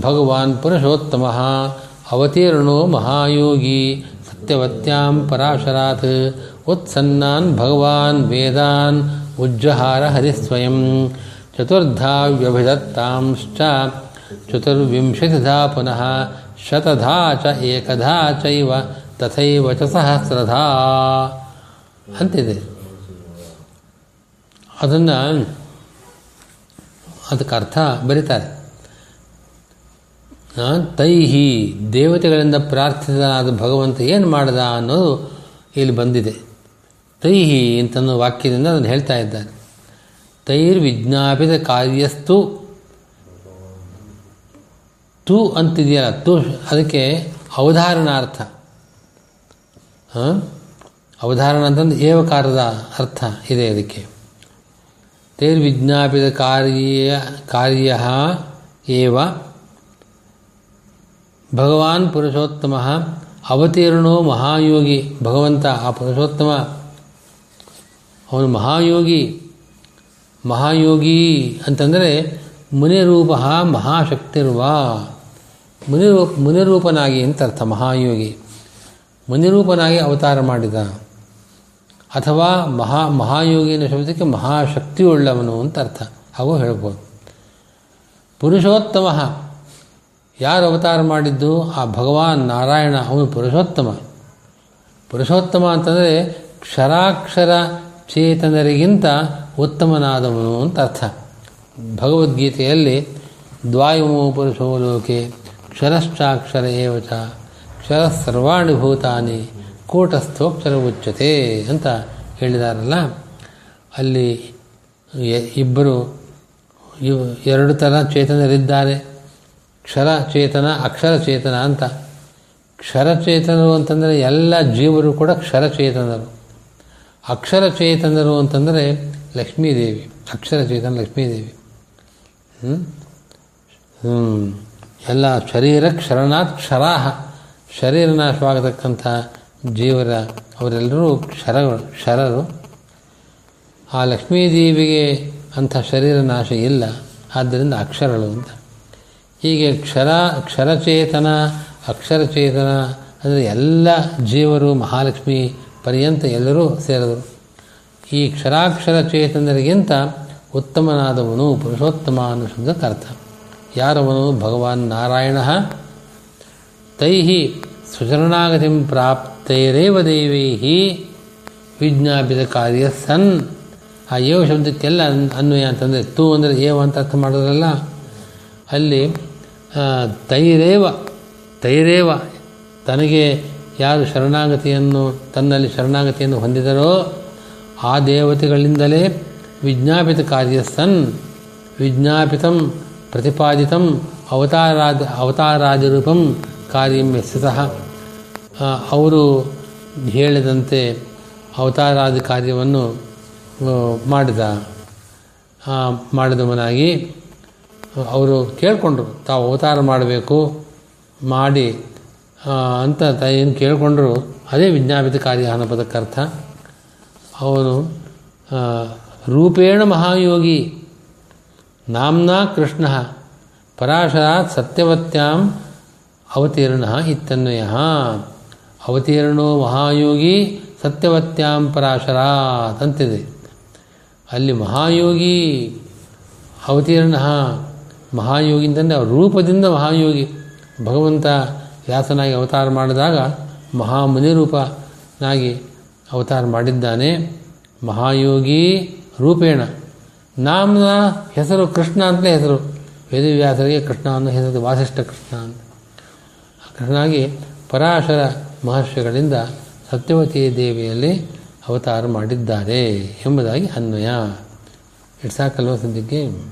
ಭಗವಾನ್ ಪುರುಷೋತ್ತಮ ಅವತೀರ್ಣೋ ಮಹಾಯೋಗಿ ಸತ್ಯವತ್ಯಾಂ ಪರಾಶರಾತ್ ಉತ್ಸನ್ನಾನ್ ಭಗವಾನ್ ವೇದಾನ್ ಉಜ್ಜಹಾರ ಹರಿಸ್ವಯಂ ಚತುರ್ಧಾ ವ್ಯಭಿದತ್ತಾಂಶ್ಚ ಚತುರ್ವಿಂಶತಿಧಾ ಪುನಃ ಶತಧಾ ಚ ಏಕಧಾ ಚೈವ ತಥೈವ ಚ ಸಹಸ್ರಧಾ ಅಂತಿದೆ ಅದನ್ನು ಅದಕ್ಕೆ ಅರ್ಥ ಬರೀತಾರೆ ಆ, ತೈಹಿ ದೇವತೆಗಳಿಂದ ಪ್ರಾರ್ಥಿಸಲಾದ ಭಗವಂತ ಏನು ಮಾಡ್ದ ಅನ್ನೋದು ಇಲ್ಲಿ ಬಂದಿದೆ. ತೈಹಿ ಅಂತನ್ನೋ ವಾಕ್ಯದಿಂದ ಅದನ್ನು ಹೇಳ್ತಾ ಇದ್ದಾರೆ ತೈರ್ ವಿಜ್ಞಾಪಿತ ಕಾರ್ಯಸ್ತು ತು ಅಂತಿದೆಯಲ್ಲ, ತು ಅದಕ್ಕೆ ಅವಧಾರಣಾರ್ಥ. ಅವಧಾರಣ ಅಂತಂದು ಏವಕಾರದ ಅರ್ಥ ಇದೆ ಅದಕ್ಕೆ. ತೈರ್ವಿಜ್ಞಾಪಿತ ಕಾರ್ಯ ಕಾರ್ಯ ಏವ ಭಗವಾನ್ ಪುರುಷೋತ್ತಮ ಅವತೀರ್ಣೋ ಮಹಾಯೋಗಿ. ಭಗವಂತ ಆ ಪುರುಷೋತ್ತಮ. ಅವನು ಮಹಾಯೋಗಿ. ಮಹಾಯೋಗಿ ಅಂತಂದರೆ ಮುನಿರೂಪ ಮಹಾಶಕ್ತಿರ್ವ. ಮುನಿರೂ ಮುನಿರೂಪನಾಗಿ ಅಂತ ಅರ್ಥ ಮಹಾಯೋಗಿ. ಮುನಿರೂಪನಾಗಿ ಅವತಾರ ಮಾಡಿದ. ಅಥವಾ ಮಹಾ ಮಹಾಯೋಗಿ ಅನ್ನೋ ಶಬ್ದಕ್ಕೆ ಮಹಾಶಕ್ತಿಯುಳ್ಳವನು ಅಂತ ಅರ್ಥ. ಹಾಗೂ ಹೇಳ್ಬೋದು. ಪುರುಷೋತ್ತಮ ಯಾರು ಅವತಾರ ಮಾಡಿದ್ದು? ಆ ಭಗವಾನ್ ನಾರಾಯಣ, ಅವನು ಪುರುಷೋತ್ತಮ. ಪುರುಷೋತ್ತಮ ಅಂತಂದರೆ ಕ್ಷರಾಕ್ಷರ ಚೇತನರಿಗಿಂತ ಉತ್ತಮನಾದವನು ಅಂತ ಅರ್ಥ. ಭಗವದ್ಗೀತೆಯಲ್ಲಿ ದ್ವಾಯುಮೋ ಪುರುಷೋ ಲೋಕೆ, ಕ್ಷರಶ್ಚಾಕ್ಷರ ಏವಚ ಕ್ಷರ ಸರ್ವಾಣಿ ಭೂತಾನಿ, ಕೂಟಸ್ಥೋಕ್ಷರ ಉಚ್ಯತೆ ಅಂತ ಹೇಳಿದಾರಲ್ಲ. ಅಲ್ಲಿ ಇಬ್ಬರು ಎರಡು ಥರ ಚೇತನರಿದ್ದಾರೆ. ಕ್ಷರ ಚೇತನ ಅಕ್ಷರ ಚೇತನ ಅಂತ. ಕ್ಷರಚೇತನರು ಅಂತಂದರೆ ಎಲ್ಲ ಜೀವರು ಕೂಡ ಕ್ಷರಚೇತನರು. ಅಕ್ಷರ ಚೇತನರು ಅಂತಂದರೆ ಲಕ್ಷ್ಮೀದೇವಿ, ಅಕ್ಷರಚೇತನ ಲಕ್ಷ್ಮೀದೇವಿ. ಹ್ಞೂ. ಎಲ್ಲ ಶರೀರ ಕ್ಷರಣಾತ್ ಕ್ಷರಾಹ. ಶರೀರ ನಾಶವಾಗತಕ್ಕಂಥ ಜೀವರ ಅವರೆಲ್ಲರೂ ಕ್ಷರಗಳು, ಕ್ಷರರು. ಆ ಲಕ್ಷ್ಮೀದೇವಿಗೆ ಅಂಥ ಶರೀರ ನಾಶ ಇಲ್ಲ. ಆದ್ದರಿಂದ ಅಕ್ಷರಗಳು ಅಂತ. ಹೀಗೆ ಕ್ಷರ, ಕ್ಷರಚೇತನ, ಅಕ್ಷರಚೇತನ, ಅಂದರೆ ಎಲ್ಲ ಜೀವರು ಮಹಾಲಕ್ಷ್ಮಿ ಪರ್ಯಂತ ಎಲ್ಲರೂ ಸೇರಿದರು. ಈ ಕ್ಷರಾಕ್ಷರ ಚೇತನರಿಗಿಂತ ಉತ್ತಮನಾದವನು ಪುರುಷೋತ್ತಮ ಅನ್ನೋ ಶಬ್ದಕ್ಕೆ ಅರ್ಥ ಯಾರವನು ಭಗವಾನ್ ನಾರಾಯಣ? ತೈಹಿ ಸುಚರಣಾಗತಿಂ ಪ್ರಾಪ್ತೈರೇವ ದೇವೈ ವಿಜ್ಞಾಪಿತ ಕಾರ್ಯ ಸನ್. ಆ ಏವ ಶಬ್ದಕ್ಕೆಲ್ಲ ಅನ್- ಅನ್ವಯ ಅಂತಂದರೆ ತೂ ಅಂದರೆ ಏವ ಅಂತ ಅರ್ಥ ಮಾಡೋದ್ರಲ್ಲ. ಅಲ್ಲಿ ತೈರೇವ ತೈರೇವ ತನಗೆ ಯಾರು ಶರಣಾಗತಿಯನ್ನು ತನ್ನಲ್ಲಿ ಶರಣಾಗತಿಯನ್ನು ಹೊಂದಿದರೋ ಆ ದೇವತೆಗಳಿಂದಲೇ ವಿಜ್ಞಾಪಿತ ಕಾರ್ಯಸ್ಥನ್ ವಿಜ್ಞಾಪಿತಂ ಪ್ರತಿಪಾದಿತಂ ಅವತಾರಾದ ಅವತಾರಾದಿರೂಪಂ ಕಾರ್ಯಂ ಆ, ಅವರು ಹೇಳಿದಂತೆ ಅವತಾರಾದಿ ಕಾರ್ಯವನ್ನು ಮಾಡಿದ ಮಾಡಿದವನಾಗಿ ಅವರು ಕೇಳಿಕೊಂಡ್ರು, ತಾವು ಅವತಾರ ಮಾಡಬೇಕು, ಮಾಡಿ ಅಂತ ಏನು ಕೇಳಿಕೊಂಡ್ರು, ಅದೇ ವಿಜ್ಞಾಪಿತ ಕಾರ್ಯ ಅವರು ಅವನು ರೂಪೇಣ ಮಹಾಯೋಗಿ, ನಾಮ್ನಾ ಕೃಷ್ಣ, ಪರಾಶರಾತ್ ಸತ್ಯವತ್ಯಾಂ ಅವತೀರ್ಣ ಇತ್ತನ್ವಯ ಅವತೀರ್ಣೋ ಮಹಾಯೋಗಿ, ಸತ್ಯವತ್ಯಾಂ ಪರಾಶರಾತ್ ಅಂತಿದೆ. ಅಲ್ಲಿ ಮಹಾಯೋಗಿ, ಅವತೀರ್ಣ ಮಹಾಯೋಗಿ ಅಂತಂದರೆ ಅವ್ರ ರೂಪದಿಂದ ಮಹಾಯೋಗಿ ಭಗವಂತ ವ್ಯಾಸನಾಗಿ ಅವತಾರ ಮಾಡಿದಾಗ ಮಹಾಮುನಿ ರೂಪನಾಗಿ ಅವತಾರ ಮಾಡಿದ್ದಾನೆ. ಮಹಾಯೋಗಿ ರೂಪೇಣ. ನಾಮನ ಹೆಸರು ಕೃಷ್ಣ ಅಂತಲೇ ಹೆಸರು. ವೇದವ್ಯಾಸರಿಗೆ ಕೃಷ್ಣ ಅನ್ನೋ ಹೆಸರು ವಾಸಿಷ್ಠ ಕೃಷ್ಣ ಅಂತ. ಕೃಷ್ಣನಾಗಿ ಪರಾಶರ ಮಹರ್ಷಿಗಳಿಂದ ಸತ್ಯವತಿ ದೇವಿಯಲ್ಲಿ ಅವತಾರ ಮಾಡಿದ್ದಾರೆ ಎಂಬುದಾಗಿ ಅನ್ವಯ. ಇಟ್ಸಾಕಲ್ವ ಸದ್ಯಕ್ಕೆ